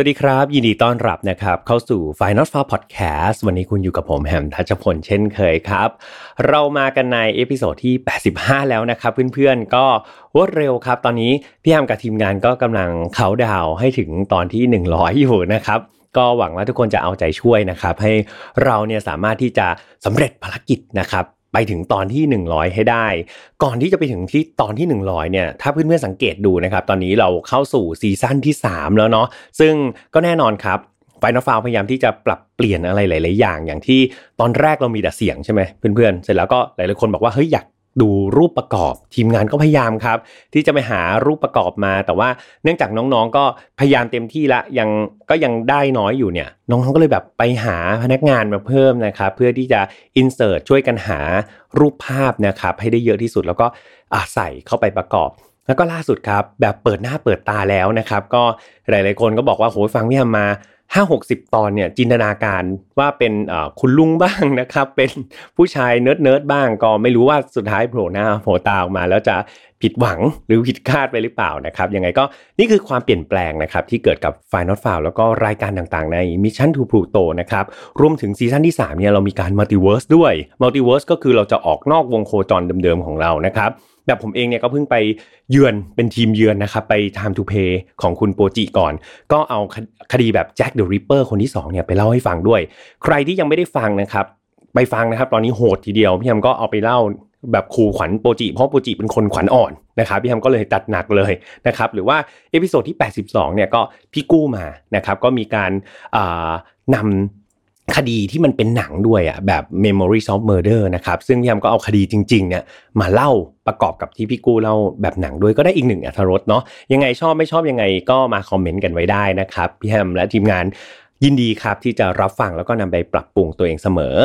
วัสดีครับ ยินดีต้อนรับนะครับ เข้าสู่ Final f a r Podcast วันนี้คุณอยู่กับผมแฮมทัชพลเช่นเคยครับ เรามากันใน episode ที่ 85 แล้วนะครับ เพื่อนๆ ก็รวดเร็วครับ ตอนนี้พี่แฮมกับทีมงานก็กำลังเขาดาวให้ถึงตอนที่ 100 อยู่นะครับ ก็หวังว่าทุกคนจะเอาใจช่วยนะครับ ให้เราเนี่ยสามารถที่จะสำเร็จภารกิจนะครับ ไปถึงตอนที่ 100 ให้ได้ ก่อนที่จะไปถึงที่ตอนที่ 100เนี่ยถ้าเพื่อนๆสังเกตดูนะครับ ตอนนี้เราเข้าสู่ season ที่ 3 แล้วเนาะซึ่งก็แน่นอนครับ Final File พยายามที่จะปรับเปลี่ยนอะไรหลาย ๆ อย่าง อย่างที่ตอนแรกเรามีแต่เสียงใช่ไหมเพื่อน ๆ เสร็จแล้วก็หลาย ๆ คนบอกว่าเฮ้ยอยาก ดูรูปประกอบ ทีมงานก็พยายามครับ ที่จะไปหารูปประกอบมา แต่ว่าเนื่องจากน้องๆ ก็พยายามเต็มที่ละยังก็ยังได้น้อยอยู่เนี่ยน้องๆก็เลยแบบไปหาพนักงานมาเพิ่มนะครับเพื่อที่จะอินเสิร์ตช่วยกันหารูปภาพนะครับให้ได้เยอะที่สุดแล้วก็ใส่เข้าไปประกอบแล้วก็ล่าสุดครับแบบเปิดหน้าเปิดตาแล้วนะครับ ก็หลาย ๆ คนก็บอกว่าโหฟังพี่ทำมา ห้าหกสิบตอนเนี่ยจินตนาการว่าเป็นคุณลุงบ้างนะครับ เป็นผู้ชาย nerd nerd บ้างก็ไม่รู้ว่าสุดท้ายโผล่หน้าโผล่ตาออกมา แล้วจะผิดหวังหรือผิดคาดไปหรือเปล่านะครับยังไงก็นี่คือความเปลี่ยนแปลงนะครับ ที่เกิดกับ Final f i l e แล้วก็รายการต่างๆ ใน Mission to Pluto นะครับ รวมถึง season ที่ 3 เนี่ยเรามีการ Multiverse ด้วย Multiverse ก็คือเราจะออกนอกวงโคจรเดิมๆของเรานะครับ แบบผมเองเนี่ยก็เพิ่งไปเยือนเป็นทีมเยือนนะครับไป Time to Pay ของคุณโปจิก่อน ก็เอาคดีแบบ Jack the Ripper คนที่2เนี่ยไปเล่าให้ฟังด้วย ใครที่ยังไม่ได้ฟังนะครับไปฟังนะครับ ตอนนี้โหดทีเดียวพี่แฮมก็เอาไปเล่าแบบขู่ขวัญโปจิเพราะโปจิเป็นคนขวัญอ่อนนะครับพี่แฮมก็เลยจัดหนักเลยนะครับหรือว่า episode ที่ 82เนี่ยก็พี่กู้มานะครับก็มีการนำ คดีที่มันเป็นหนังด้วยอะแบบ Memory of Murder นะครับซึ่งพี่แฮมก็เอาคดีจริงๆเนี่ยมาเล่าประกอบกับที่พี่กู้เล่าแบบหนังด้วยก็ได้อีกหนึ่งอัธรสเนาะยังไงชอบไม่ชอบยังไงก็มาคอมเมนต์กันไว้ได้นะครับพี่แฮมและทีมงานยินดีครับที่จะรับฟังแล้วก็นำไปปรับปรุงตัวเองเสมอ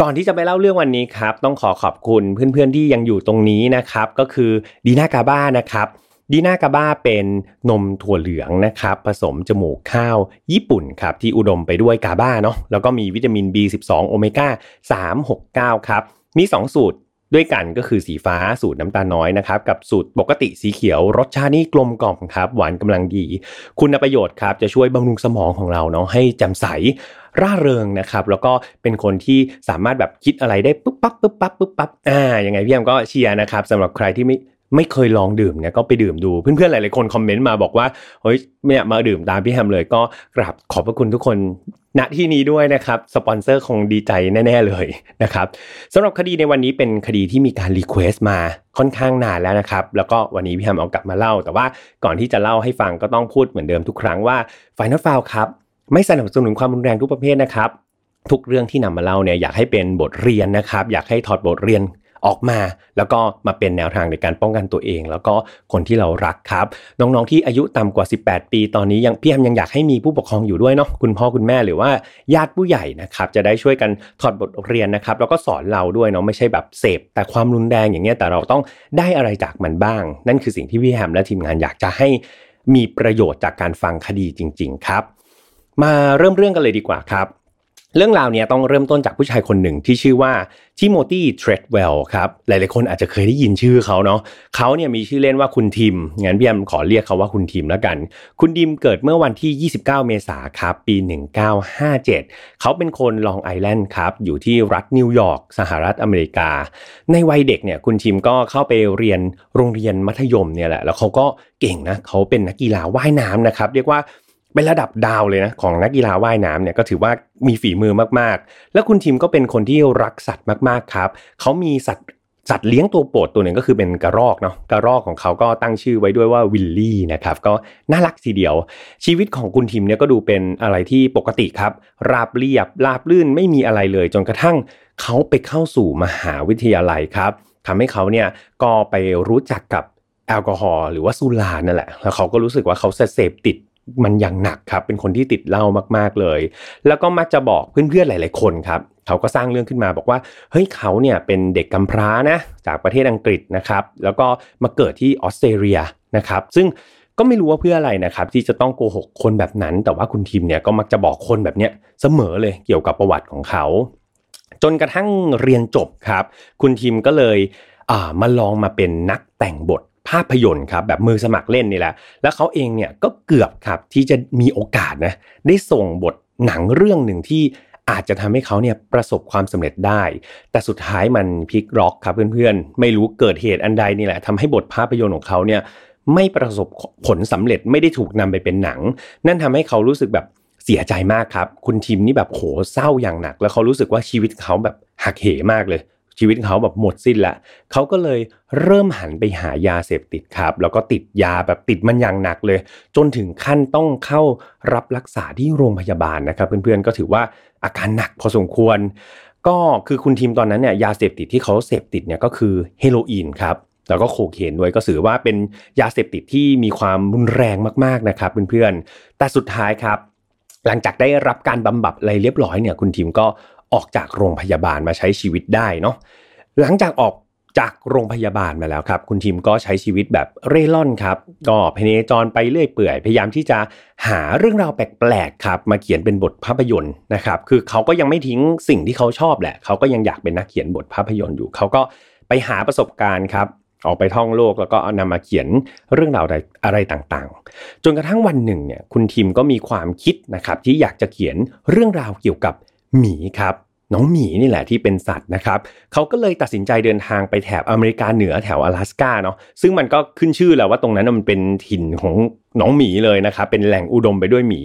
ก่อนที่จะไปเล่าเรื่องวันนี้ครับ ต้องขอขอบคุณเพื่อนๆที่ยังอยู่ตรงนี้นะครับ ก็คือดีน่ากาบ้านะครับ ดีน่ากาบ้าเป็นนมถั่วเหลืองนะครับ ผสมจมูกข้าวญี่ปุ่นครับ ที่อุดมไปด้วยกาบ้าเนาะแล้วก็มีวิตามิน B12 โอเมก้า 369 ครับ มี 2 สูตรด้วยกันก็คือสีฟ้าสูตรน้ำตาลน้อยนะครับ กับสูตรปกติสีเขียวรสชาตินี่กลมกล่อมครับ หวานกำลังดี คุณประโยชน์ครับ จะช่วยบำรุงสมองของเราเนาะให้แจ่มใสร่าเริงนะครับ แล้วก็เป็นคนที่สามารถแบบคิดอะไรได้ปุ๊บปั๊บปุ๊บปั๊บปุ๊บปั๊บอ่ายังไงพี่แอมก็เชียร์นะครับสำหรับใครที่ไม่ ไม่เคยลองดื่มเนี่ยก็ไปดื่มดูเพื่อนๆหลายๆคนคอมเมนต์มาบอกว่าเฮ้ยเนี่ยมาดื่มตามพี่แฮมเลยก็กราบขอบพระคุณทุกคนณที่นี้ด้วยนะครับ สปอนเซอร์คงดีใจแน่ ๆ เลยนะครับสำหรับคดีในวันนี้เป็นคดีที่มีการ request มาค่อนข้างนานแล้วนะครับ แล้วก็วันนี้พี่แฮมเอากลับมาเล่า แต่ว่าก่อนที่จะเล่าให้ฟังก็ต้องพูดเหมือนเดิมทุกครั้งว่า Final File ครับไม่สนับสนุนความรุนแรงทุกประเภทนะครับทุกเรื่องที่นำมาเล่าเนี่ยอยากให้เป็นบทเรียนนะครับ อยากให้ถอดบทเรียน ออกมา แล้วก็มาเป็นแนวทางในการป้องกันตัวเอง แล้วก็คนที่เรารักครับ น้องๆที่อายุต่ำกว่า 18 ปีตอนนี้ยังพี่แอมยังอยากให้มีผู้ปกครองอยู่ด้วยเนาะคุณพ่อคุณแม่หรือว่าญาติผู้ใหญ่นะครับจะได้ช่วยกันถอดบทเรียนนะครับแล้วก็สอนเราด้วยเนาะไม่ใช่แบบเสพแต่ความรุนแรงอย่างเงี้ยแต่เราต้องได้อะไรจากมันบ้าง นั่นคือสิ่งที่พี่แฮมและทีมงานอยากจะให้มีประโยชน์จากการฟังคดีจริง ๆ ครับ มาเริ่มเรื่องกันเลยดีกว่าครับ เรื่องราวนี้ต้องเริ่มต้นจากผู้ชายคนหนึ่งที่ชื่อว่าทิโมธีเทรดเวลครับ หลายๆคนอาจจะเคยได้ยินชื่อเขาเนาะเขาเนี่ยมีชื่อเล่นว่าคุณทิม งั้นพี่แฮมขอเรียกเขาว่าคุณทิมแล้วกัน คุณทิมเกิดเมื่อวันที่ 29 เมษาครับ ปี 1957 เขาเป็นคนลองไอแลนด์ครับ อยู่ที่รัฐนิวยอร์กสหรัฐอเมริกา ในวัยเด็กเนี่ยคุณทิมก็เข้าไปเรียนโรงเรียนมัธยมเนี่ยแหละ แล้วเขาก็เก่งนะ เขาเป็นนักกีฬาว่ายน้ำนะครับ เรียกว่า เป็นระดับดาวเลยนะของนักกีฬาว่ายน้ำเนี่ยก็ถือว่ามีฝีมือมากๆ แล้วคุณทิมก็เป็นคนที่รักสัตว์มากๆครับเขามีสัตว์สัตว์เลี้ยงตัวโปรดตัวหนึ่งก็คือเป็นกระรอกเนาะกระรอกของเขาก็ตั้งชื่อไว้ด้วยว่าวิลลี่นะครับก็น่ารักทีเดียว ชีวิตของคุณทิมเนี่ยก็ดูเป็นอะไรที่ปกติครับ ราบเรียบราบลื่นไม่มีอะไรเลย จนกระทั่งเขาไปเข้าสู่มหาวิทยาลัยครับทำให้เขาเนี่ยก็ไปรู้จักกับแอลกอฮอล์หรือว่าสุรานั่นแหละแล้วเขาก็รู้สึกว่าเขาเสพติด มันอย่างหนักครับเป็นคนที่ติดเหล้ามากๆเลย แล้วก็มักจะบอกเพื่อนๆหลาย ๆคนครับเขาก็สร้างเรื่องขึ้นมาบอกว่าเฮ้ยเขาเนี่ยเป็นเด็กกำพร้านะจากประเทศอังกฤษนะครับ แล้วก็มาเกิดที่ออสเตรเลียนะครับ ซึ่งก็ไม่รู้ว่าเพื่ออะไรนะครับ ที่จะต้องโกหกคนแบบนั้น แต่ว่าคุณทีมเนี่ยก็มักจะบอกคนแบบเนี้ยเสมอเลยเกี่ยวกับประวัติของเขา จนกระทั่งเรียนจบครับ คุณทีมก็เลยมาลองมาเป็นนักแต่งบท ภาพยนตร์ครับแบบมือสมัครเล่นนี่แหละ แล้วเขาเองเนี่ยก็เกือบครับที่จะมีโอกาสนะได้ส่งบทหนังเรื่องหนึ่งที่อาจจะทำให้เขาเนี่ยประสบความสำเร็จได้ แต่สุดท้ายมันพลิกล็อกครับเพื่อนๆ ไม่รู้เกิดเหตุอันใดนี่แหละทำให้บทภาพยนตร์ของเขาเนี่ยไม่ประสบผลสำเร็จไม่ได้ถูกนำไปเป็นหนัง นั่นทำให้เขารู้สึกแบบเสียใจมากครับ คุณทีมนี่แบบโหเศร้าอย่างหนัก แล้วเขารู้สึกว่าชีวิตเขาแบบหักเหมากเลย ชีวิตเขาแบบหมดสิ้นละเขาก็เลยเริ่มหันไปหายาเสพติดครับ แล้วก็ติดยาแบบติดมันอย่างหนักเลย จนถึงขั้นต้องเข้ารับรักษาที่โรงพยาบาลนะครับ เพื่อนๆก็ถือว่าอาการหนักพอสมควร ก็คือคุณทีมตอนนั้นเนี่ยยาเสพติดที่เขาเสพติดเนี่ยก็คือเฮโรอีนครับแล้วก็โคเคนด้วยก็ถือว่าเป็นยาเสพติดที่มีความรุนแรงมากๆนะครับเพื่อนๆแต่สุดท้ายครับ หลังจากได้รับการบำบัดอะไรเรียบร้อยเนี่ยคุณทีมก็ ออกจากโรงพยาบาลมาใช้ชีวิตได้เนาะหลังจากออกจากโรงพยาบาลมาแล้วครับ คุณทีมก็ใช้ชีวิตแบบเร่ร่อนครับ ก็พเนจรไปเรื่อยเปื่อย พยายามที่จะหาเรื่องราวแปลกๆครับ มาเขียนเป็นบทภาพยนตร์นะครับ คือเขาก็ยังไม่ทิ้งสิ่งที่เขาชอบแหละ เขาก็ยังอยากเป็นนักเขียนบทภาพยนตร์อยู่ เขาก็ไปหาประสบการณ์ครับ ออกไปท่องโลกแล้วก็เอานำมาเขียนเรื่องราวอะไรต่างๆ จนกระทั่งวันหนึ่งเนี่ย คุณทีมก็มีความคิดนะครับที่อยากจะเขียนเรื่องราวเกี่ยวกับ หมีครับน้องหมีนี่แหละที่เป็นสัตว์นะครับเขาก็เลยตัดสินใจเดินทางไปแถบอเมริกาเหนือแถว阿拉สกาเนาะซึ่งมันก็ขึ้นชื่อแล้วว่าตรงนั้นมันเป็นถิ่นของน้องหมีเลยนะครับเป็นแหล่งอุดมไปด้วยหมี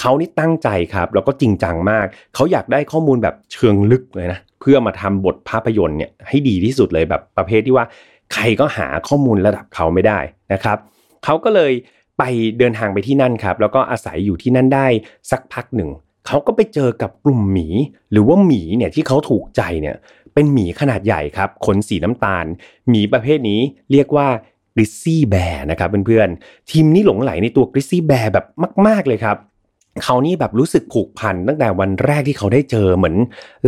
เขานี่ตั้งใจครับแล้วก็จริงจังมาก เขาอยากได้ข้อมูลแบบเชิงลึกเลยนะเพื่อมาทำบทภาพยนตร์เนี่ยให้ดีที่สุดเลยแบบประเภทที่ว่า ใครก็หาข้อมูลระดับเขาไม่ได้นะครับเขาก็เลยไปเดินทางไปที่นั่นครับแล้วก็อาศัยอยู่ที่นั่นได้สักพักหนึ่ง เขาก็ไปเจอกับกลุ่มหมี หรือว่าหมีเนี่ยที่เขาถูกใจเนี่ยเป็นหมีขนาดใหญ่ครับขนสีน้ำตาล หมีประเภทนี้เรียกว่ากริซซี่แบร์นะครับเพื่อนๆทีมนี้หลงไหลในตัวกริซซี่แบร์แบบมาก ๆเลยครับเขานี่แบบรู้สึกผูกพันตั้งแต่วันแรกที่เขาได้เจอเหมือน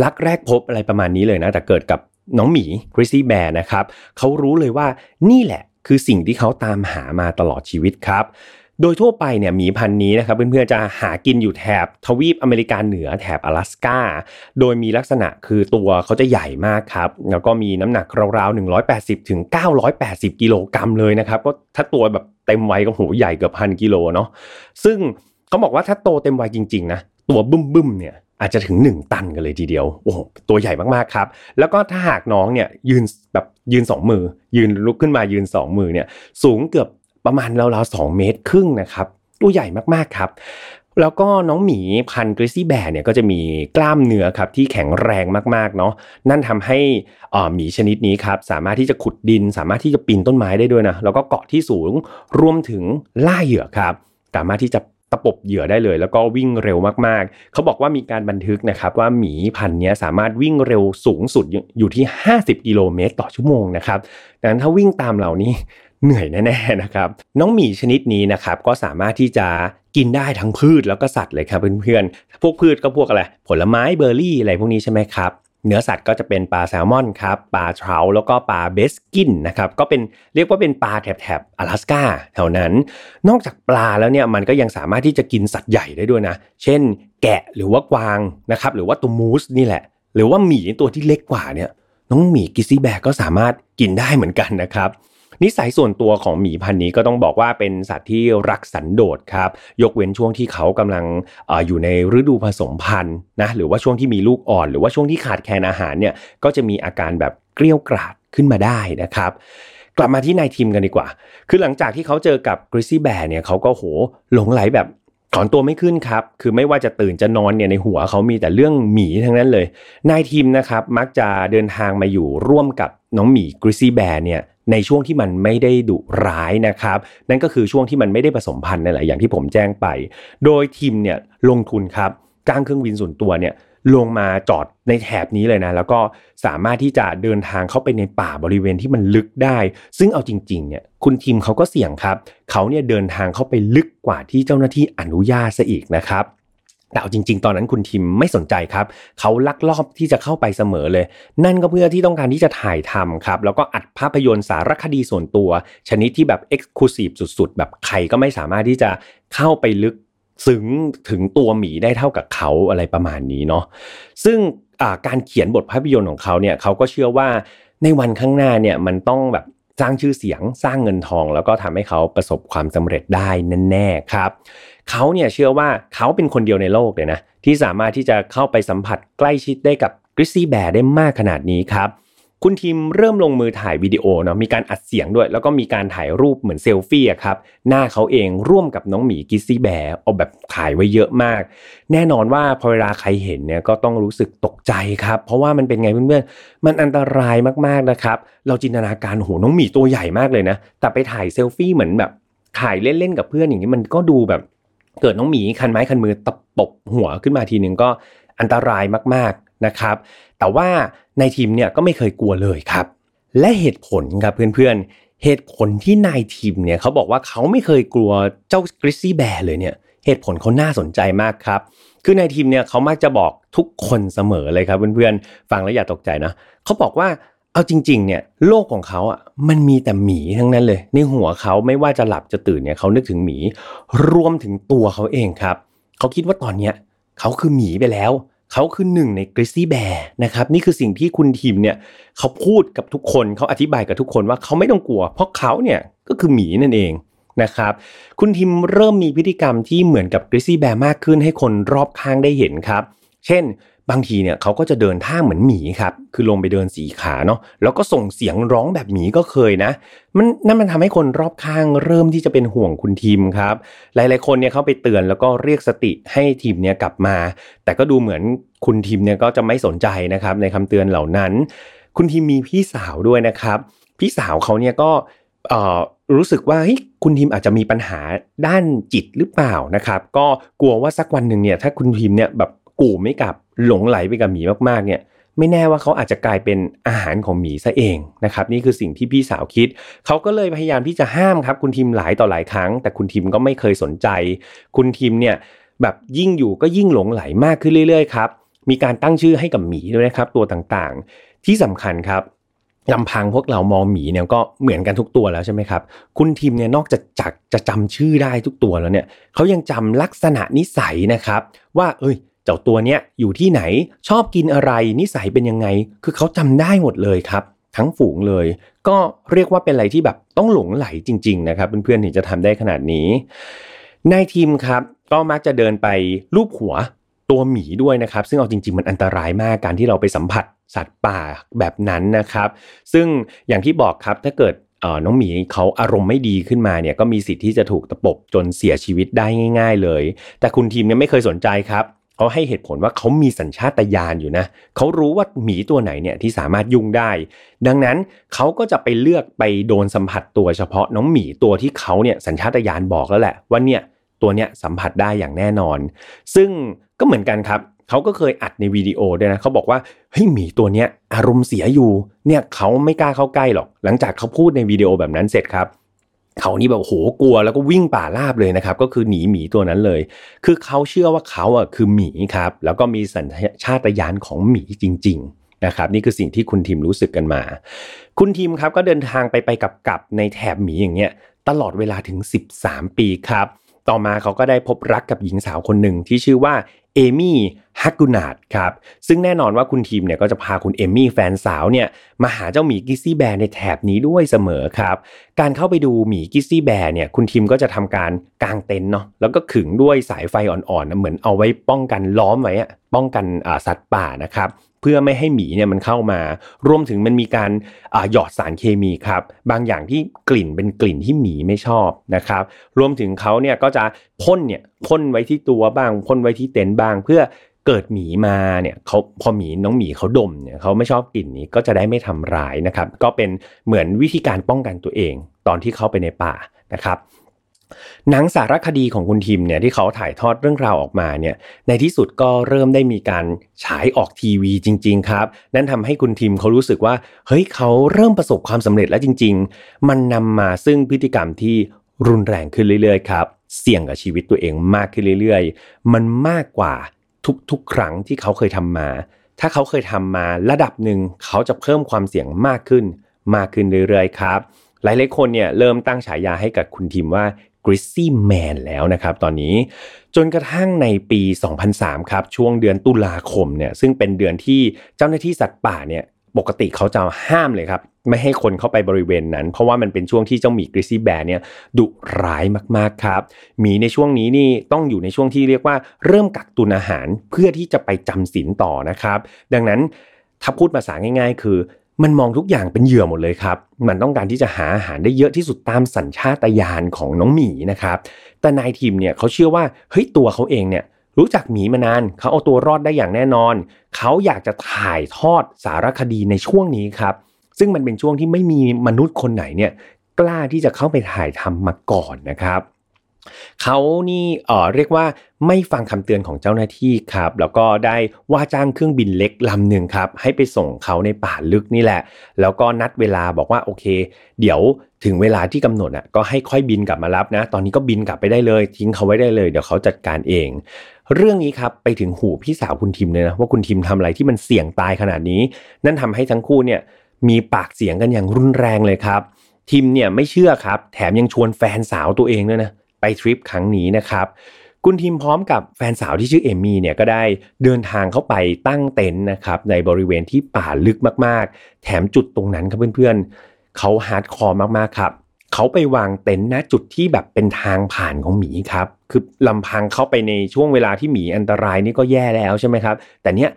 รักแรกพบอะไรประมาณนี้เลยนะ แต่เกิดกับน้องหมีคริสซี่แบร์นะครับเขารู้เลยว่านี่แหละคือสิ่งที่เขาตามหามาตลอดชีวิตครับ โดยทั่วไปเนี่ยหมีพันธุ์นี้นะครับเพื่อนๆจะหากินอยู่แถบทวีปอเมริกาเหนือแถบ阿拉สกาโดยมีลักษณะคือตัวเขาจะใหญ่มากครับ แล้วก็มีน้ำหนักราวๆ 180ถึง980 กิโลกรัมเลยนะครับ ก็ถ้าตัวแบบเต็มวัยก็โหใหญ่เกือบพันกิโลเนาะซึ่งเขาบอกว่าถ้าโตเต็มวัยจริงๆนะตัวบึ้มๆเนี่ยอาจจะถึง 1 ตันกันเลยทีเดียว โอ้โห ตัวใหญ่มากๆครับ แล้วก็ถ้าหากน้องเนี่ยยืนแบบยืน 2 มือ ยืนลุกขึ้นมายืน 2 มือเนี่ยสูงเกือบ ประมาณราวๆสองเมตรครึ่งนะครับตัวใหญ่มากๆครับ แล้วก็น้องหมีพันกริซี่แบร์เนี่ยก็จะมีกล้ามเนื้อครับที่แข็งแรงมากๆเนาะนั่นทำให้หมีชนิดนี้ครับสามารถที่จะขุดดิน สามารถที่จะปีนต้นไม้ได้ด้วยนะแล้วก็เกาะที่สูงรวมถึงล่าเหยื่อครับ สามารถที่จะตะปบเหยื่อได้เลย แล้วก็วิ่งเร็วมากๆ เขาบอกว่ามีการบันทึกนะครับว่าหมีพันนี้สามารถวิ่งเร็วสูงสุดอยู่ที่ 50 กิโลเมตรต่อชั่วโมงนะครับดังนั้นถ้าวิ่งตามเหล่านี้ เหนื่อยแน่ๆนะครับน้องหมีชนิดนี้นะครับก็สามารถที่จะกินได้ทั้งพืชแล้วก็สัตว์เลยครับเพื่อนๆพวกพืชก็พวกอะไรผลไม้เบอร์รี่อะไรพวกนี้ใช่ไหมครับเนื้อสัตว์ก็จะเป็นปลาแซลมอนครับปลาเทราแล้วก็ปลาเบสกินนะครับก็เป็นเรียกว่าเป็นปลาแถบแถบ阿拉สกาแถวนั้น นอกจากปลาแล้วเนี่ยมันก็ยังสามารถที่จะกินสัตว์ใหญ่ได้ด้วยนะ เช่น แกะหรือว่ากวางนะครับหรือว่าตัวมูสนี่แหละ หรือว่าหมีตัวที่เล็กกว่าเนี่ยน้องหมีกิซี่แบกก็สามารถกินได้เหมือนกันนะครับ นิสัยส่วนตัวของหมีพันนี้ก็ต้องบอกว่าเป็นสัตว์ที่รักสันโดษครับยกเว้นช่วงที่เขากำลังออยู่ในฤดูผสมพันธุ์นะหรือว่าช่วงที่มีลูกอ่อน หรือว่าช่วงที่ขาดแคลนอาหารเนี่ยก็จะมีอาการแบบเกลี้ยวกราดขึ้นมาได้นะครับกลับมาที่นายทีมกันดีกว่า คือหลังจากที่เขาเจอกับกริซี่แบร์เนี่ยเขาก็โหหลงไหลแบบถอนตัวไม่ขึ้นครับ คือไม่ว่าจะตื่นจะนอนเนี่ยในหัวเขามีแต่เรื่องหมีทั้งนั้นเลย นายทีมนะครับมักจะเดินทางมาอยู่ร่วมกับน้องหมีกริซี่แบร์เนี่ย ในช่วงที่มันไม่ได้ดุร้ายนะครับ นั่นก็คือช่วงที่มันไม่ได้ผสมพันธุ์นั่นแหละอย่างที่ผมแจ้งไป โดยทีมเนี่ยลงทุนครับจ้างเครื่องบินส่วนตัวเนี่ยลงมาจอดในแถบนี้เลยนะ แล้วก็สามารถที่จะเดินทางเข้าไปในป่าบริเวณที่มันลึกได้ ซึ่งเอาจริงๆเนี่ยคุณทีมเขาก็เสี่ยงครับ เขาเนี่ยเดินทางเข้าไปลึกกว่าที่เจ้าหน้าที่อนุญาตซะอีกนะครับ แต่เอาจริง ๆ ตอนนั้นคุณทิมไม่สนใจครับ เขาลักลอบที่จะเข้าไปเสมอเลย นั่นก็เพื่อที่ต้องการที่จะถ่ายทำครับ แล้วก็อัดภาพยนตร์สารคดีส่วนตัว ชนิดที่แบบเอ็กซ์คลูซีฟสุด ๆ แบบใครก็ไม่สามารถที่จะเข้าไปลึกซึ้งถึงตัวหมีได้เท่ากับเขาอะไรประมาณนี้เนาะซึ่งการเขียนบทภาพยนตร์ของเขาเนี่ยเขาก็เชื่อว่าในวันข้างหน้าเนี่ยมันต้องแบบสร้างชื่อเสียงสร้างเงินทอง แล้วก็ทำให้เขาประสบความสำเร็จได้แน่ๆครับ เขาเนี่ยเชื่อว่าเขาเป็นคนเดียวในโลกเลยนะที่สามารถที่จะเข้าไปสัมผัสใกล้ชิดได้กับ grizzly bear ได้มากขนาดนี้ครับคุณทิมเริ่มลงมือถ่ายวิดีโอเนาะมีการอัดเสียงด้วย แล้วก็มีการถ่ายรูปเหมือนเซลฟี่ครับหน้าเขาเองร่วมกับน้องหมี grizzly bear เอาแบบถ่ายไว้เยอะมาก แน่นอนว่าพอเวลาใครเห็นเนี่ยก็ต้องรู้สึกตกใจครับ เพราะว่ามันเป็นไงเพื่อนๆมันอันตรายมากๆนะครับ เราจินตนาการโหน้องหมีตัวใหญ่มากเลยนะ แต่ไปถ่ายเซลฟี่เหมือนแบบถ่ายเล่นๆกับเพื่อนอย่างนี้มันก็ดูแบบ เกิดน้องหมีคันไม้คันมือตะปบหัวขึ้นมาทีหนึ่งก็อันตรายมากๆนะครับ แต่ว่าในทีมเนี่ยก็ไม่เคยกลัวเลยครับ และเหตุผลครับเพื่อนๆ เหตุผลที่นายทีมเนี่ยเขาบอกว่าเขาไม่เคยกลัวเจ้ากริซซี่แบร์เลยเนี่ย เหตุผลเขาน่าสนใจมากครับ คือนายทีมเนี่ยเขามักจะบอกทุกคนเสมอเลยครับเพื่อนๆ ฟังแล้วอย่าตกใจนะเขาบอกว่า เอาจริง ๆ เนี่ยโลกของเขาอะมันมีแต่หมีทั้งนั้นเลย ในหัวเขาไม่ว่าจะหลับจะตื่นเนี่ยเขานึกถึงหมี รวมถึงตัวเขาเองครับ เขาคิดว่าตอนเนี้ยเขาคือหมีไปแล้ว เขาคือหนึ่งในกริซซี่แบร์นะครับนี่คือสิ่งที่คุณทีมเนี่ยเขาพูดกับทุกคนเขาอธิบายกับทุกคนว่าเขาไม่ต้องกลัว เพราะเขาเนี่ยก็คือหมีนั่นเองนะครับคุณทีมเริ่มมีพฤติกรรมที่เหมือนกับกริซซี่แบร์มากขึ้นให้คนรอบข้างได้เห็นครับ เช่น บางทีเนี่ยเขาก็จะเดินท่าเหมือนหมีครับ คือลงไปเดินสีขาเนาะ แล้วก็ส่งเสียงร้องแบบหมีก็เคยนะ มันนั่นมันทำให้คนรอบข้างเริ่มที่จะเป็นห่วงคุณทีมครับ หลายๆคนเนี่ยเขาไปเตือนแล้วก็เรียกสติให้ทีมเนี่ยกลับมา แต่ก็ดูเหมือนคุณทีมเนี่ยก็จะไม่สนใจนะครับในคำเตือนเหล่านั้น คุณทีมมีพี่สาวด้วยนะครับ พี่สาวเขาเนี่ยก็รู้สึกว่าคุณทีมอาจจะมีปัญหาด้านจิตหรือเปล่านะครับ ก็กลัวว่าสักวันหนึ่งเนี่ยถ้าคุณทีมเนี่ยแบบกู่ไม่กลับ หลงไหลไปกับหมีมากๆเนี่ยไม่แน่ว่าเขาอาจจะกลายเป็นอาหารของหมีซะเองนะครับนี่คือสิ่งที่พี่สาวคิด เขาก็เลยพยายามที่จะห้ามครับคุณทีมหลายต่อหลายครั้ง แต่คุณทีมก็ไม่เคยสนใจ คุณทีมเนี่ยแบบยิ่งอยู่ก็ยิ่งหลงไหลมากขึ้นเรื่อยๆครับมีการตั้งชื่อให้กับหมีด้วยนะครับตัวต่างๆ ที่สำคัญครับลำพังพวกเรามองหมีเนี่ยก็เหมือนกันทุกตัวแล้วใช่ไหมครับ คุณทีมเนี่ยนอกจากจะจะจำชื่อได้ทุกตัวแล้วเนี่ยเขายังจำลักษณะนิสัยนะครับ ว่าเอ้ย จ้าตัวเนี้ยอยู่ที่ไหนชอบกินอะไรนิสัยเป็นยังไง คือเขาจำได้หมดเลยครับ ทั้งฝูงเลย ก็เรียกว่าเป็นอะไรที่แบบต้องหลงไหลจริง ๆ นะครับเพื่อนๆถึงจะทำได้ขนาดนี้นายทีมครับก็มักจะเดินไปลูบหัวตัวหมีด้วยนะครับ ซึ่งเอาจริง ๆ มันอันตรายมากการที่เราไปสัมผัสสัตว์ป่าแบบนั้นนะครับ ซึ่งอย่างที่บอกครับถ้าเกิดน้องหมีเขาอารมณ์ไม่ดีขึ้นมาเนี่ยก็มีสิทธิ์ที่จะถูกตะปบจนเสียชีวิตได้ง่าย ๆ เลย แต่คุณทีมเนี่ยไม่เคยสนใจครับ เขาให้เหตุผลว่าเขามีสัญชาตญาณอยู่นะเขารู้ว่าหมีตัวไหนเนี่ยที่สามารถยุ่งได้ ดังนั้นเขาก็จะไปเลือกไปโดนสัมผัสตัวเฉพาะน้องหมีตัวที่เขาเนี่ยสัญชาตญาณบอกแล้วแหละว่าเนี่ยตัวเนี้ยสัมผัสได้อย่างแน่นอน ซึ่งก็เหมือนกันครับเขาก็เคยอัดในวิดีโอด้วยนะเขาบอกว่าเฮ้ยหมีตัวเนี้ยอารมณ์เสียอยู่ เนี่ยเขาไม่กล้าเข้าใกล้หรอก หลังจากเขาพูดในวิดีโอแบบนั้นเสร็จครับ เขานี่แบบโหกลัวแล้วก็วิ่งป่าราบเลยนะครับ ก็คือหนีหมีตัวนั้นเลย คือเขาเชื่อว่าเขาอะคือหมีครับ แล้วก็มีสัญชาตญาณของหมีจริง ๆนะครับนี่คือสิ่งที่คุณทีมรู้สึกกันมา คุณทีมครับก็เดินทางไปไปกับกับในแถบหมีอย่างเงี้ยตลอดเวลาถึง 13 ปีครับ ต่อมาเขาก็ได้พบรักกับหญิงสาวคนหนึ่งที่ชื่อว่า เอมี่ฮักกุนาดครับซึ่งแน่นอนว่าคุณทีมเนี่ยก็จะพาคุณเอมี่แฟนสาวเนี่ยมาหาเจ้าหมีกิซี่แบร์ในแถบนี้ด้วยเสมอครับ การเข้าไปดูหมีกิซี่แบร์เนี่ยคุณทีมก็จะทำการกางเต็นท์เนาะแล้วก็ขึงด้วยสายไฟอ่อนๆเหมือนเอาไว้ป้องกันล้อมไว้อะป้องกันสัตว์ป่านะครับ เพื่อไม่ให้หมีเนี่ยมันเข้ามารวมถึงมันมีการหยอดสารเคมีครับบางอย่างที่กลิ่นเป็นกลิ่นที่หมีไม่ชอบนะครับรวมถึงเขาเนี่ยก็จะพ่นเนี่ยพ่นไว้ที่ตัวบ้างพ่นไว้ที่เต็นท์บ้าง เพื่อเกิดหมีมาเนี่ยเขาพอหมีน้องหมีเขาดมเนี่ยเขาไม่ชอบกลิ่นนี้ก็จะได้ไม่ทำร้ายนะครับก็เป็นเหมือนวิธีการป้องกันตัวเอง ตอนที่เข้าไปในป่านะครับ หนังสารคดีของคุณทิมเนี่ยที่เขาถ่ายทอดเรื่องราวออกมาเนี่ยในที่สุดก็เริ่มได้มีการฉายออกทีวีจริง ๆ ครับ นั่นทำให้คุณทิมเขารู้สึกว่าเฮ้ยเขาเริ่มประสบความสำเร็จแล้วจริง ๆ มันนำมาซึ่งพฤติกรรมที่รุนแรงขึ้นเรื่อยๆครับเสี่ยงกับชีวิตตัวเองมากขึ้นเรื่อยๆ มันมากกว่าทุกๆ ครั้งที่เขาเคยทำมา ถ้าเขาเคยทำมาระดับหนึ่งเขาจะเพิ่มความเสี่ยงมากขึ้น มากขึ้นเรื่อยๆ ครับ หลายๆคนเนี่ยเริ่มตั้งฉายาให้กับคุณทิมว่า Grizzly Man แล้วนะครับตอนนี้จนกระทั่งในปี 2003 ครับ ช่วงเดือนตุลาคมเนี่ยซึ่งเป็นเดือนที่เจ้าหน้าที่สัตว์ป่าเนี่ยปกติเขาจะห้ามเลยครับ ไม่ให้คนเข้าไปบริเวณนั้น เพราะว่ามันเป็นช่วงที่เจ้าหมีกริซซี่แบร์เนี่ยดุร้ายมากๆครับหมีในช่วงนี้นี่ต้องอยู่ในช่วงที่เรียกว่าเริ่มกักตุนอาหารเพื่อที่จะไปจำศีลต่อนะครับ ดังนั้นถ้าพูดภาษาง่าย ๆ คือ มันมองทุกอย่างเป็นเหยื่อหมดเลยครับ มันต้องการที่จะหาอาหารได้เยอะที่สุดตามสัญชาตญาณของน้องหมีนะครับ แต่นายทีมเนี่ยเขาเชื่อว่าเฮ้ยตัวเขาเองเนี่ยรู้จักหมีมานาน เขาเอาตัวรอดได้อย่างแน่นอน เขาอยากจะถ่ายทอดสารคดีในช่วงนี้ครับ ซึ่งมันเป็นช่วงที่ไม่มีมนุษย์คนไหนเนี่ยกล้าที่จะเข้าไปถ่ายทำมาก่อนนะครับ เขานี่เออเรียกว่าไม่ฟังคำเตือนของเจ้าหน้าที่ครับ แล้วก็ได้ว่าจ้างเครื่องบินเล็กลำหนึ่งครับให้ไปส่งเขาในป่าลึกนี่แหละ แล้วก็นัดเวลาบอกว่าโอเค เดี๋ยวถึงเวลาที่กำหนดอะก็ให้ค่อยบินกลับมารับนะ ตอนนี้ก็บินกลับไปได้เลย ทิ้งเขาไว้ได้เลย เดี๋ยวเขาจัดการเอง เรื่องนี้ครับไปถึงหูพี่สาวคุณทิมเลยนะว่าคุณทิมทำอะไรที่มันเสี่ยงตายขนาดนี้ นั่นทำให้ทั้งคู่เนี่ยมีปากเสียงกันอย่างรุนแรงเลยครับทิมเนี่ยไม่เชื่อครับ แถมยังชวนแฟนสาวตัวเองด้วยนะ ไปทริปครั้งนี้นะครับคุณทีมพร้อมกับแฟนสาวที่ชื่อเอมี่เนี่ยก็ได้เดินทางเข้าไปตั้งเต็นท์นะครับในบริเวณที่ป่าลึกมากๆ แถมจุดตรงนั้นครับเพื่อนๆเขา hardcore มากๆครับเขาไปวางเต็นท์ณจุดที่แบบเป็นทางผ่านของหมีครับคือลำพังเข้าไปในช่วงเวลาที่หมีอันตรายนี่ก็แย่แล้วใช่ไหมครับ แต่เนี้ย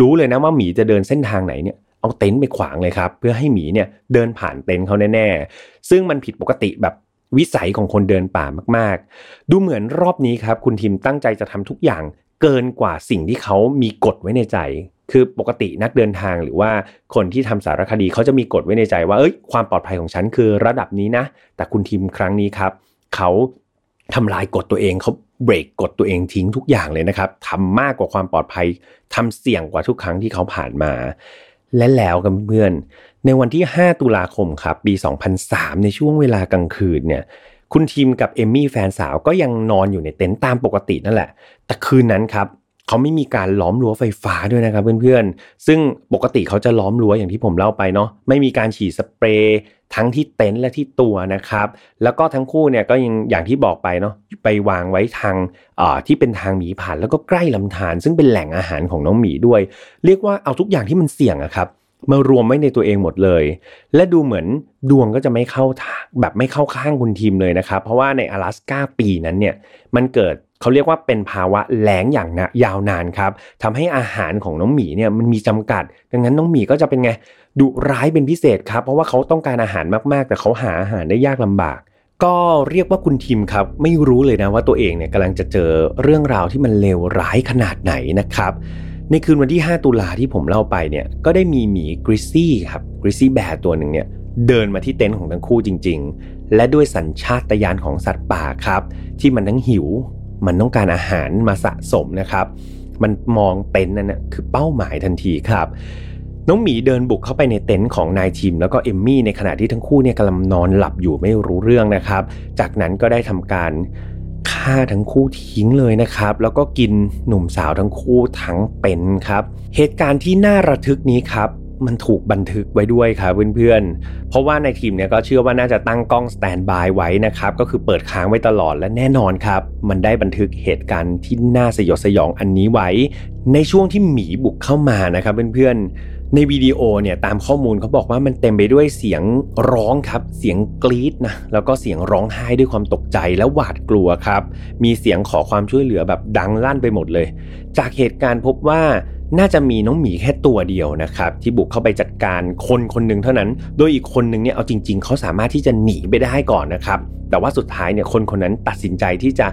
รู้เลยนะว่าหมีจะเดินเส้นทางไหนเนี่ยเอาเต็นท์ไปขวางเลยครับ เพื่อให้หมีเนี่ยเดินผ่านเต็นท์เขาแน่ๆ ซึ่งมันผิดปกติแบบ วิสัยของคนเดินป่ามากๆ ดูเหมือนรอบนี้ครับคุณทิมตั้งใจจะทำทุกอย่างเกินกว่าสิ่งที่เขามีกฎไว้ในใจ คือปกตินักเดินทางหรือว่าคนที่ทำสารคดีเขาจะมีกฎไว้ในใจว่าเอ้ยความปลอดภัยของฉันคือระดับนี้นะ แต่คุณทีมครั้งนี้ครับ เขาทำลายกฎตัวเองเขาเบรกกฎตัวเองทิ้งทุกอย่างเลยนะครับทำมากกว่าความปลอดภัยทำเสี่ยงกว่าทุกครั้งที่เขาผ่านมา และแล้วกันเพื่อน ในวันที่ 5 ตุลาคมครับปี 2003 ในช่วงเวลากลางคืนเนี่ยคุณทีมกับเอมมี่แฟนสาวก็ยังนอนอยู่ในเต็นท์ตามปกตินั่นแหละ แต่คืนนั้นครับ เขาไม่มีการล้อมรั้วไฟฟ้าด้วยนะครับเพื่อนๆ ซึ่งปกติเขาจะล้อมรั้วอย่างที่ผมเล่าไปเนาะไม่มีการฉีดสเปรย์ทั้งที่เต็นท์และที่ตัวนะครับ แล้วก็ทั้งคู่เนี่ยก็ยังอย่างที่บอกไปเนาะไปวางไว้ทางที่เป็นทางหมีผ่านแล้วก็ใกล้ลำธารซึ่งเป็นแหล่งอาหารของน้องหมีด้วย เรียกว่าเอาทุกอย่างที่มันเสี่ยงอะครับมารวมไว้ในตัวเองหมดเลย และดูเหมือนดวงก็จะไม่เข้าทางแบบไม่เข้าข้างคุณทีมเลยนะครับ เพราะว่าใน阿拉斯กาปีนั้นเนี่ยมันเกิด เขาเรียกว่าเป็นภาวะแหลงอย่างนะยาวนานครับทำให้อาหารของน้องหมีเนี่ยมันมีจำกัด ดังนั้นน้องหมีก็จะเป็นไงดุร้ายเป็นพิเศษครับ เพราะว่าเขาต้องการอาหารมากๆ แต่เขาหาอาหารได้ยากลำบากก็เรียกว่าคุณทีมครับไม่รู้เลยนะว่าตัวเองเนี่ยกำลังจะเจอเรื่องราวที่มันเลวร้ายขนาดไหนนะครับ ในคืนวันที่ 5 ตุลาที่ผมเล่าไปเนี่ยก็ได้มีหมีกริซซี่ครับกริซซี่แบร์ตัวหนึ่งเนี่ยเดินมาที่เต็นท์ของทั้งคู่จริง ๆ และด้วยสัญชาตญาณของสัตว์ป่าครับ ที่มันทั้งหิว มันต้องการอาหารมาสะสมนะครับ มันมองเต็นท์นั่นนะคือเป้าหมายทันทีครับน้องหมีเดินบุกเข้าไปในเต็นท์ของนายทีมแล้วก็เอมมี่ในขณะที่ทั้งคู่เนี่ยกำลังนอนหลับอยู่ไม่รู้เรื่องนะครับ จากนั้นก็ได้ทำการฆ่าทั้งคู่ทิ้งเลยนะครับ แล้วก็กินหนุ่มสาวทั้งคู่ทั้งเป็นครับ เหตุการณ์ที่น่าระทึกนี้ครับ มันถูกบันทึกไว้ด้วยครับเพื่อนๆ เพราะว่าในทีมเนี่ยก็เชื่อว่าน่าจะตั้งกล้องสแตนบายไว้นะครับ ก็คือเปิดค้างไว้ตลอดและแน่นอนครับ มันได้บันทึกเหตุการณ์ที่น่าสยดสยองอันนี้ไว้ ในช่วงที่หมีบุกเข้ามานะครับเพื่อนๆ ในวิดีโอเนี่ยตามข้อมูลเขาบอกว่ามันเต็มไปด้วยเสียงร้องครับ เสียงกรี๊ดนะแล้วก็เสียงร้องไห้ด้วยความตกใจและหวาดกลัวครับ มีเสียงขอความช่วยเหลือแบบดังลั่นไปหมดเลย จากเหตุการณ์พบว่าน่าจะมีน้องหมีแค่ตัวเดียวนะครับ ที่บุกเข้าไปจัดการคนคนหนึ่งเท่านั้น โดยอีกคนหนึ่งเนี่ยเอาจริง ๆเขาสามารถที่จะหนีไปได้ก่อนนะครับ แต่ว่าสุดท้ายเนี่ยคนคนนั้นตัดสินใจที่จะ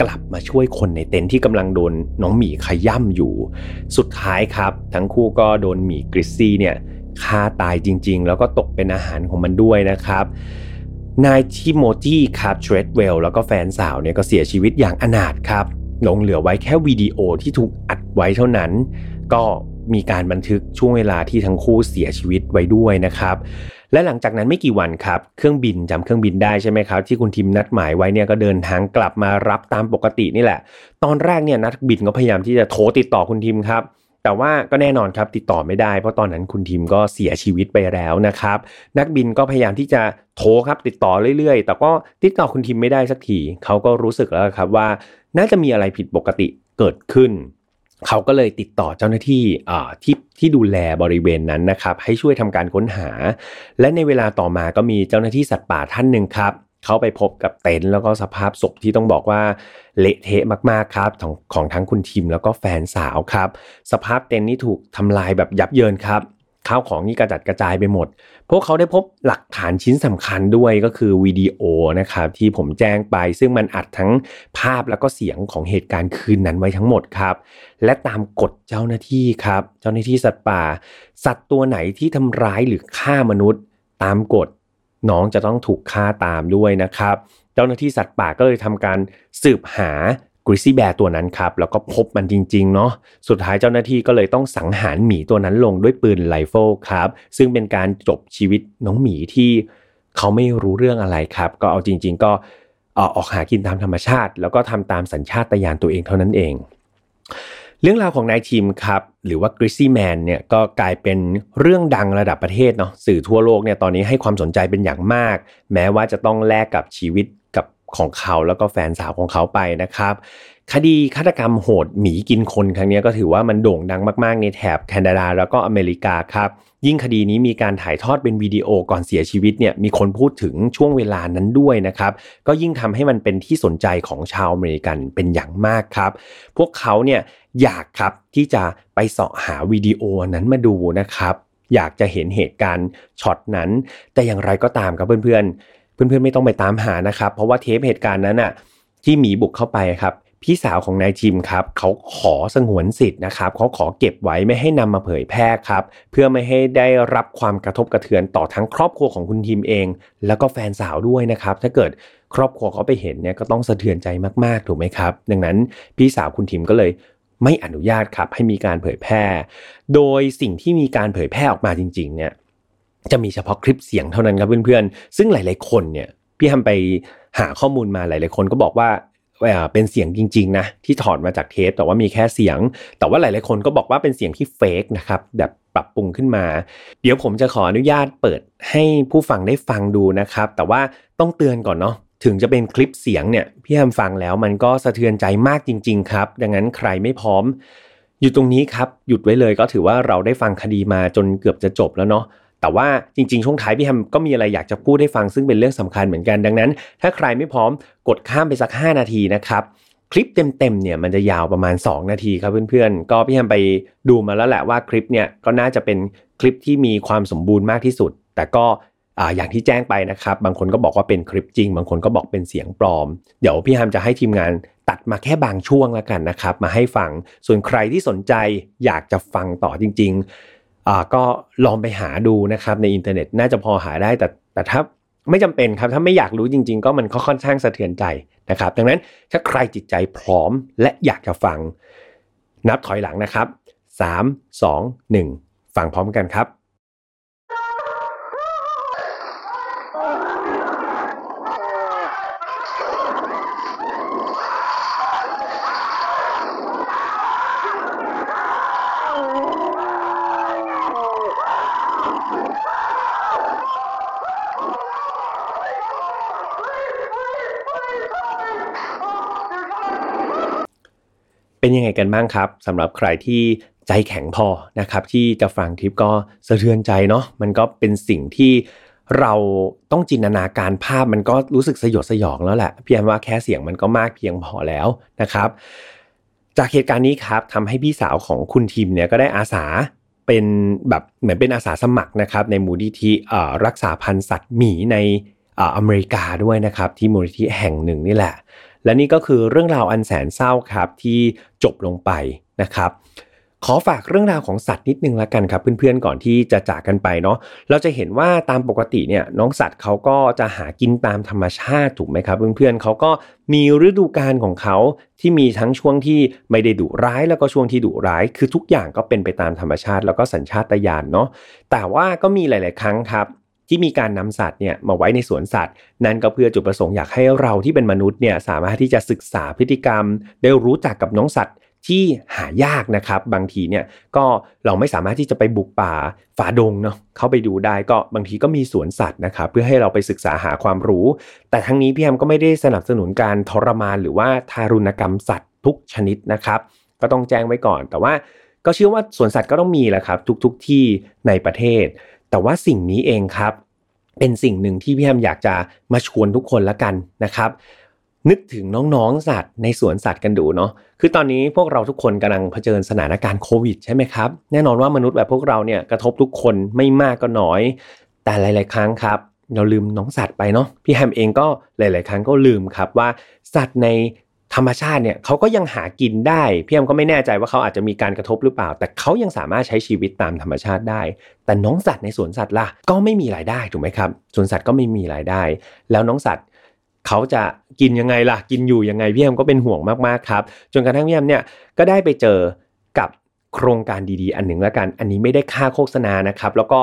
กลับมาช่วยคนในเต็นท์ที่กำลังโดนน้องหมีขย่ำอยู่ สุดท้ายครับ ทั้งคู่ก็โดนหมีกริซซี่เนี่ยฆ่าตายจริง ๆ แล้วก็ตกเป็นอาหารของมันด้วยนะครับนายทิโมธีคาร์เทรดเวลแล้วก็แฟนสาวเนี่ยก็เสียชีวิตอย่างอนาถครับ หลงเหลือไว้แค่วิดีโอที่ถูกอัดไว้เท่านั้น ก็มีการบันทึกช่วงเวลาที่ทั้งคู่เสียชีวิตไว้ด้วยนะครับ และหลังจากนั้นไม่กี่วันครับ เครื่องบินจำเครื่องบินได้ใช่ไหมครับ ที่คุณทิมนัดหมายไว้เนี่ยก็เดินทางกลับมารับตามปกตินี่แหละ ตอนแรกเนี่ยนักบินก็พยายามที่จะโทรติดต่อคุณทิมครับ แต่ว่าก็แน่นอนครับติดต่อไม่ได้เพราะตอนนั้นคุณทิมก็เสียชีวิตไปแล้วนะครับ นักบินก็พยายามที่จะโทรครับติดต่อเรื่อยๆ แต่ก็ติดต่อคุณทิมไม่ได้สักทีเขาก็รู้สึกแล้วครับว่า น่าจะมีอะไรผิดปกติเกิดขึ้นเขาก็เลยติดต่อเจ้าหน้าที่ที่ที่ดูแลบริเวณนั้นนะครับ ให้ช่วยทำการค้นหา และในเวลาต่อมาก็มีเจ้าหน้าที่สัตว์ป่าท่านหนึ่งครับ เขาไปพบกับเต็นท์แล้วก็สภาพศพที่ต้องบอกว่าเละเทะมากๆครับของของทั้งคุณทิมแล้วก็แฟนสาวครับ สภาพเต็นท์นี่ถูกทำลายแบบยับเยินครับข้าวของนี่กระจัดกระจายไปหมด พวกเขาได้พบหลักฐานชิ้นสำคัญด้วยก็คือวิดีโอนะครับที่ผมแจ้งไป ซึ่งมันอัดทั้งภาพแล้วก็เสียงของเหตุการณ์คืนนั้นไว้ทั้งหมดครับ และตามกฎเจ้าหน้าที่ครับ เจ้าหน้าที่สัตว์ป่า สัตว์ตัวไหนที่ทำร้ายหรือฆ่ามนุษย์ ตามกฎ น้องจะต้องถูกฆ่าตามด้วยนะครับ เจ้าหน้าที่สัตว์ป่าก็เลยทำการสืบหา grizzly bear ตัวนั้นครับ แล้วก็พบมันจริงๆเนาะสุดท้ายเจ้าหน้าที่ก็เลยต้องสังหารหมีตัวนั้นลงด้วยปืนไรเฟิลครับ ซึ่งเป็นการจบชีวิตน้องหมีที่เขาไม่รู้เรื่องอะไรครับ ก็เอาจริง ๆ ก็ออกหากินตามธรรมชาติ แล้วก็ทำตามสัญชาตญาณตัวเองเท่านั้นเอง เรื่องราวของนายทิมครับหรือว่า Grizzly Man เนี่ยก็กลายเป็นเรื่องดังระดับประเทศเนาะสื่อทั่วโลกเนี่ยตอนนี้ให้ความสนใจเป็นอย่างมาก แม้ว่าจะต้องแลกกับชีวิตกับของเขาแล้วก็แฟนสาวของเขาไปนะครับ คดีฆาตกรรมโหดหมีกินคนครั้งนี้ก็ถือว่ามันโด่งดังมากๆในแถบแคนาดาแล้วก็อเมริกาครับ ยิ่งคดีนี้มีการถ่ายทอดเป็นวิดีโอก่อนเสียชีวิตเนี่ยมีคนพูดถึงช่วงเวลานั้นด้วยนะครับ ก็ยิ่งทำให้มันเป็นที่สนใจของชาวอเมริกันเป็นอย่างมากครับ พวกเขาเนี่ยอยากครับที่จะไปเสาะหาวิดีโอนั้นมาดูนะครับ อยากจะเห็นเหตุการณ์ช็อตนั้น แต่อย่างไรก็ตามครับเพื่อนๆเพื่อนๆไม่ต้องไปตามหานะครับ เพราะว่าเทปเหตุการณ์นั้นอะที่หมีบุกเข้าไปครับ พี่สาวของนายจิมครับเขาขอสงวนสิทธิ์นะครับเขาขอเก็บไว้ไม่ให้นำมาเผยแพร่ครับ เพื่อไม่ให้ได้รับความกระทบกระเทือนต่อทั้งครอบครัวของคุณทีมเอง แล้วก็แฟนสาวด้วยนะครับ ถ้าเกิดครอบครัวเขาไปเห็นเนี่ยก็ต้องสะเทือนใจมากๆถูกไหมครับ ดังนั้นพี่สาวคุณทีมก็เลยไม่อนุญาตครับให้มีการเผยแพร่ โดยสิ่งที่มีการเผยแพร่ออกมาจริง ๆ เนี่ยจะมีเฉพาะคลิปเสียงเท่านั้นครับเพื่อนๆ ซึ่งหลาย ๆ คนเนี่ยพี่ทำไปหาข้อมูลมาหลาย ๆ คนก็บอกว่า เป็นเสียงจริงๆนะที่ถอดมาจากเทปแต่ว่ามีแค่เสียง แต่ว่าหลายๆคนก็บอกว่าเป็นเสียงที่เฟกนะครับแบบปรับปรุงขึ้นมา เดี๋ยวผมจะขออนุญาตเปิดให้ผู้ฟังได้ฟังดูนะครับ แต่ว่าต้องเตือนก่อนเนาะถึงจะเป็นคลิปเสียงเนี่ยพี่แฮมฟังแล้วมันก็สะเทือนใจมากจริง ๆ ครับ ดังนั้นใครไม่พร้อม อยู่ตรงนี้ครับ หยุดไว้เลยก็ถือว่าเราได้ฟังคดีมาจนเกือบจะจบแล้วเนาะ แต่ว่าจริงๆ ช่วงท้ายพี่แฮมก็มีอะไรอยากจะพูดให้ฟังซึ่งเป็นเรื่องสำคัญเหมือนกันดังนั้น ถ้าใครไม่พร้อมกดข้ามไปสัก 5 นาทีนะครับคลิปเต็มๆเนี่ยมันจะยาวประมาณ 2 นาทีครับเพื่อนๆ ก็พี่แฮมไปดูมาแล้วแหละว่าคลิปเนี่ยก็น่าจะเป็นคลิปที่มีความสมบูรณ์มากที่สุด แต่ก็อย่างที่แจ้งไปนะครับ บางคนก็บอกว่าเป็นคลิปจริง บางคนก็บอกเป็นเสียงปลอม เดี๋ยวพี่แฮมจะให้ทีมงานตัดมาแค่บางช่วงแล้วกันนะครับ มาให้ฟัง ส่วนใครที่สนใจอยากจะฟังต่อจริง ๆ ก็ลองไปหาดูนะครับในอินเทอร์เน็ตน่าจะพอหาได้แต่แต่ถ้าไม่จำเป็นครับถ้าไม่อยากรู้จริง ๆ ก็มันค่อนข้างสะเทือนใจนะครับ ดังนั้นถ้าใครจิตใจพร้อมและอยากจะฟัง นับถอยหลังนะครับ 3 2 1 ฟังพร้อมกันครับ เป็นยังไงกันบ้างครับสำหรับใครที่ใจแข็งพอนะครับ ที่จะฟังคลิปก็สะเทือนใจเนาะมันก็เป็นสิ่งที่เราต้องจินตนาการภาพมันก็รู้สึกสยดสยองแล้วแหละเพียงว่าแค่เสียงมันก็มากเพียงพอแล้วนะครับ จากเหตุการณ์นี้ครับทำให้พี่สาวของคุณทีมเนี่ยก็ได้อาสาเป็นแบบเหมือนเป็นอาสาสมัครนะครับในมูลนิธิรักษาพันธุ์สัตว์หมีในอเมริกาด้วยนะครับ ที่มูลนิธิแห่งหนึ่งนี่แหละ และนี่ก็คือเรื่องราวอันแสนเศร้าครับที่จบลงไปนะครับ ขอฝากเรื่องราวของสัตว์นิดนึงละกันครับเพื่อนๆก่อนที่จะจากกันไปเนาะเราจะเห็นว่าตามปกติเนี่ยน้องสัตว์เขาก็จะหากินตามธรรมชาติถูกไหมครับ เพื่อนๆเขาก็มีฤดูกาลของเขาที่มีทั้งช่วงที่ไม่ได้ดุร้ายแล้วก็ช่วงที่ดุร้าย คือทุกอย่างก็เป็นไปตามธรรมชาติ แล้วก็สัญชาตญาณเนาะแต่ว่าก็มีหลาย ๆ ครั้งครับ ที่มีการนำสัตว์เนี่ยมาไว้ในสวนสัตว์ นั่นก็เพื่อจุดประสงค์อยากให้เราที่เป็นมนุษย์เนี่ยสามารถที่จะศึกษาพฤติกรรม ได้รู้จักกับน้องสัตว์ที่หายากนะครับ บางทีเนี่ยก็เราไม่สามารถที่จะไปบุกป่าฝาดงเนาะเข้าไปดูได้ก็บางทีก็มีสวนสัตว์นะครับเพื่อให้เราไปศึกษาหาความรู้ แต่ทั้งนี้พี่แอมก็ไม่ได้สนับสนุนการทรมานหรือว่าทารุณกรรมสัตว์ทุกชนิดนะครับ ก็ต้องแจ้งไว้ก่อน แต่ว่าก็เชื่อว่าสวนสัตว์ก็ต้องมีแหละครับ ทุกๆทที่ในประเทศ แต่ว่าสิ่งนี้เองครับ เป็นสิ่งหนึ่งที่พี่แอมอยากจะมาชวนทุกคนละกันนะครับ นึกถึงน้องๆสัตว์ในสวนสัตว์กันดูเนาะคือตอนนี้พวกเราทุกคนกำลังเผชิญสถานการณ์โควิดใช่ไหมครับแน่นอนว่ามนุษย์แบบพวกเราเนี่ยกระทบทุกคนไม่มากก็น้อย แต่หลาย ๆ ครั้งครับเราลืมน้องสัตว์ไปเนาะพี่แฮมเองก็หลาย ๆ ครั้งก็ลืมครับว่าสัตว์ใน ธรรมชาติเนี่ยเขาก็ยังหากินได้พี่แอมก็ไม่แน่ใจว่าเขาอาจจะมีการกระทบหรือเปล่า แต่เขายังสามารถใช้ชีวิตตามธรรมชาติได้ แต่น้องสัตว์ในสวนสัตว์ล่ะก็ไม่มีรายได้ถูกไหมครับสวนสัตว์ก็ไม่มีรายได้ แล้วน้องสัตว์เขาจะกินยังไงล่ะกินอยู่ยังไงพี่แอมก็เป็นห่วงมากๆครับจนกระทั่งพี่แอมเนี่ยก็ได้ไปเจอกับโครงการดีๆ อันหนึ่งแล้วกัน อันนี้ไม่ได้ค่าโฆษณานะครับ แล้วก็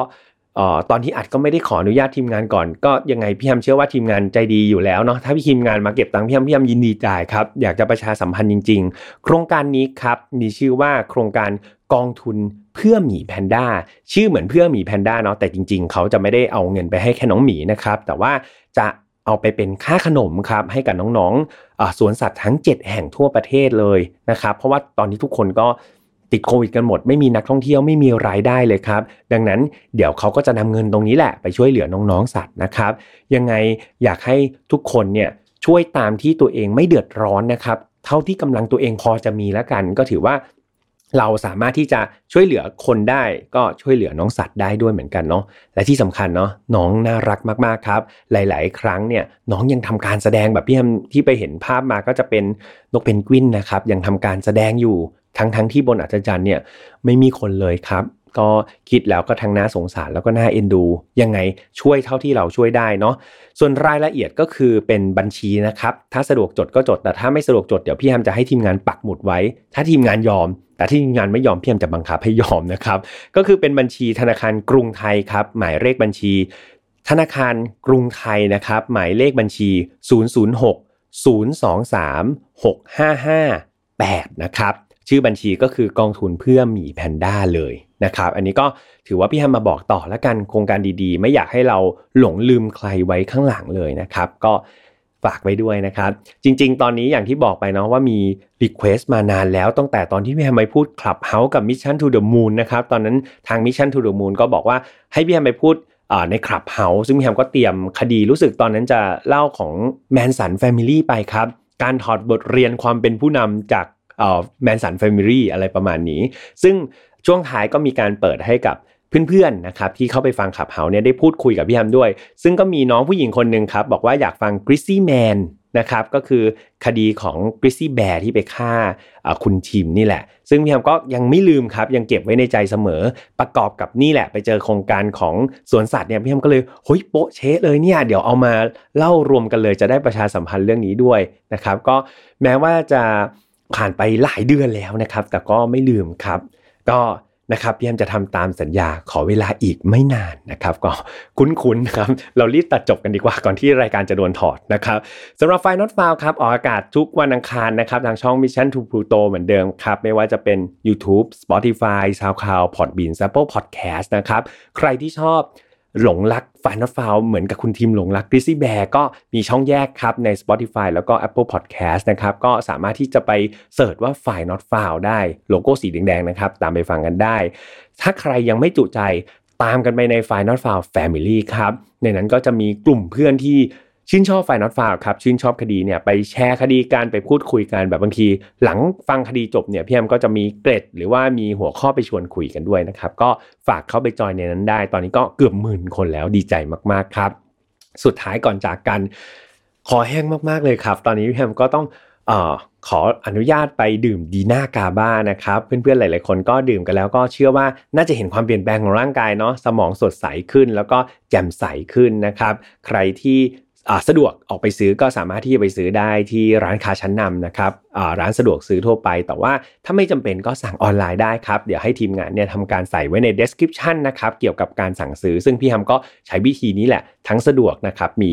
ตอนที่อัดก็ไม่ได้ขออนุญาตทีมงานก่อน ก็ยังไงพี่แฮมเชื่อว่าทีมงานใจดีอยู่แล้วเนาะถ้าพี่ทีมงานมาเก็บตังค์พี่แฮมพี่แฮมยินดีจ่ายครับอยากจะประชาสัมพันธ์จริง ๆ โครงการนี้ครับมีชื่อว่าโครงการกองทุนเพื่อหมีแพนด้าชื่อเหมือนเพื่อหมีแพนด้าเนาะแต่จริง ๆ เขาจะไม่ได้เอาเงินไปให้แค่น้องหมีนะครับแต่ว่าจะเอาไปเป็นค่าขนมครับให้กับน้องๆสวนสัตว์ทั้ง 7 แห่งทั่วประเทศเลยนะครับเพราะว่าตอนนี้ทุกคนก็ ติดโควิดกันหมดไม่มีนักท่องเที่ยวไม่มีรายได้เลยครับ ดังนั้นเดี๋ยวเขาก็จะนำเงินตรงนี้แหละไปช่วยเหลือน้องๆสัตว์นะครับ ยังไงอยากให้ทุกคนเนี่ยช่วยตามที่ตัวเองไม่เดือดร้อนนะครับ เท่าที่กำลังตัวเองพอจะมีแล้วกัน ก็ถือว่า เราสามารถที่จะช่วยเหลือคนได้ ก็ช่วยเหลือน้องสัตว์ได้ด้วยเหมือนกันเนาะและที่สำคัญเนาะน้องน่ารักมากๆครับ หลาย ๆ ครั้งเนี่ยน้องยังทำการแสดงแบบพี่ที่ไปเห็นภาพมาก็จะเป็นนกเพนกวินนะครับยังทำการแสดงอยู่ ทั้งทั้งที่บนอัศจรรย์เนี่ยไม่มีคนเลยครับ ก็คิดแล้วก็ทั้งน่าสงสารแล้วก็น่าเอ็นดู ยังไงช่วยเท่าที่เราช่วยได้เนาะส่วนรายละเอียดก็คือเป็นบัญชีนะครับ ถ้าสะดวกจดก็จด แต่ถ้าไม่สะดวกจดเดี๋ยวพี่แฮมจะให้ทีมงานปักหมุดไว้ ถ้าทีมงานยอม แต่ที่ทีมงานไม่ยอมพี่แฮมจะบังคับให้ยอมนะครับก็คือเป็นบัญชีธนาคารกรุงไทยครับหมายเลขบัญชี ธนาคารกรุงไทยนะครับหมายเลขบัญชี 006 023 655 8 นะครับ ชื่อบัญชีก็คือกองทุนเพื่อหมีแพนด้าเลยนะครับ อันนี้ก็ถือว่าพี่แฮมมาบอกต่อแล้วกันโครงการดีๆ ไม่อยากให้เราหลงลืมใครไว้ข้างหลังเลยนะครับ ก็ฝากไว้ด้วยนะครับ จริง ๆ ตอนนี้อย่างที่บอกไปเนาะว่ามี request มานานแล้วตั้งแต่ตอนที่พี่แฮมไปพูด Clubhouse กับ Mission to the Moon นะครับตอนนั้นทาง Mission to the Moon ก็บอกว่าให้พี่แฮมไปพูดใน Clubhouse ซึ่งพี่แฮมก็เตรียมคดีรู้สึกตอนนั้นจะเล่าของ Manson Family ไปครับการถอดบทเรียนความเป็นผู้นำจาก Manson Family อะไรประมาณนี้ ซึ่งช่วงท้ายก็มีการเปิดให้กับเพื่อนๆนะครับที่เข้าไปฟัง Clubhouse เนี่ยได้พูดคุยกับพี่แฮมด้วย ซึ่งก็มีน้องผู้หญิงคนหนึ่งครับ บอกว่าอยากฟัง Grizzly Man นะครับก็คือคดีของ grizzly bear ที่ไปฆ่าคุณทิมนี่แหละ ซึ่งพี่แฮมก็ยังไม่ลืมครับ ยังเก็บไว้ในใจเสมอประกอบกับนี่แหละ ไปเจอโครงการของสวนสัตว์เนี่ยพี่แฮมก็เลยเฮ้ยโป๊ะเชะเลยเนี่ย เดี๋ยวเอามาเล่ารวมกันเลยจะได้ประชาสัมพันธ์เรื่องนี้ด้วยนะครับ ก็แม้ว่าจะ ผ่านไปหลายเดือนแล้วนะครับ แต่ก็ไม่ลืมครับ ก็นะครับพี่แอมจะทำตามสัญญาขอเวลาอีกไม่นานนะครับ ก็คุ้นๆครับ เรารีบตัดจบกันดีกว่าก่อนที่รายการจะโดนถอดนะครับสำหรับไฟนอตฟาวครับ ออกอากาศทุกวันอังคารนะครับ ทางช่อง Mission to Pluto เหมือนเดิมครับ ไม่ว่าจะเป็น YouTube Spotify SoundCloud Podbean Apple Podcast นะครับ ใครที่ชอบ หลงรักฟายนอฟาวเหมือนกับคุณทีมหลงรักกริซี่แบร์ก็มีช่องแยกครับใน Spotify แล้วก็ Apple Podcast นะครับก็สามารถที่จะไป search ว่า File Not Found ได้โลโก้สีแดงๆนะครับตามไปฟังกันได้ ถ้าใครยังไม่จุใจตามกันไปใน f i นอตฟาวแฟมิลี่ครับ ในนั้นก็จะมีกลุ่มเพื่อนที่ ชื่นชอบ File Not Found ครับชื่นชอบคดีเนี่ยไปแชร์คดีกันไปพูดคุยกันแบบบางที หลังฟังคดีจบเนี่ยพี่แฮมก็จะมีเกร็ด หรือว่ามีหัวข้อไปชวนคุยกันด้วยนะครับ ก็ฝากเข้าไปจอยในนั้นได้ ตอนนี้ก็เกือบหมื่นคนแล้วดีใจมากๆครับ สุดท้ายก่อนจากกันขอแห้งมากๆเลยครับ ตอนนี้พี่แอมก็ต้องอขออนุญาตไปดื่มดีน่ากาบ้านะครับ เพื่อนๆหลายๆคนก็ดื่มกันแล้วก็เชื่อว่าน่าจะเห็นความเปลี่ยนแปลงของร่างกายเนาะสมองสดใสขึ้น แล้วก็แจ่มใสขึ้นนะครับ ใครที่ สะดวกออกไปซื้อก็สามารถที่จะไปซื้อได้ที่ร้านค้าชั้นนำนะครับร้านสะดวกซื้อทั่วไป แต่ว่าถ้าไม่จำเป็นก็สั่งออนไลน์ได้ครับ เดี๋ยวให้ทีมงานเนี่ยทำการใส่ไว้ใน description นะครับเกี่ยวกับการสั่งซื้อ ซึ่งพี่ฮัมก็ใช้วิธีนี้แหละทั้งสะดวกนะครับ มี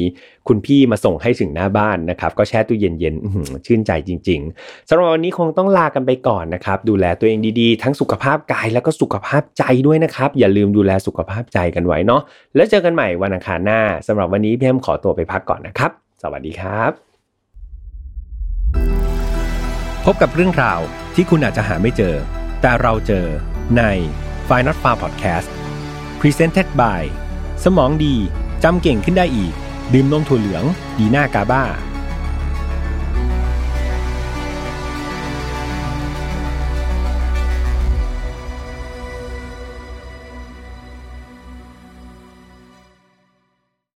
คุณพี่มาส่งให้ถึงหน้าบ้านนะครับ ก็แช่ตู้เย็นๆชื่นใจจริง ๆสำหรับวันนี้คงต้องลากันไปก่อนนะครับ ดูแลตัวเองดีๆ ทั้งสุขภาพกายแล้วก็สุขภาพใจด้วยนะครับ อย่าลืมดูแลสุขภาพใจกันไว้เนาะแล้วเจอกันใหม่วันอังคารหน้าสำหรับวันนี้พี่ฮัมขอตัวไปพักก่อนนะครับ สวัสดีครับ พบกับเรื่องราวที่คุณอาจจะหาไม่เจอ แต่เราเจอใน f i n a l f a r Podcast Presented by สมองดี จำเก่งขึ้นได้อีก ดื่มนมถั่วเหลือง ดีหน้ากาบ้า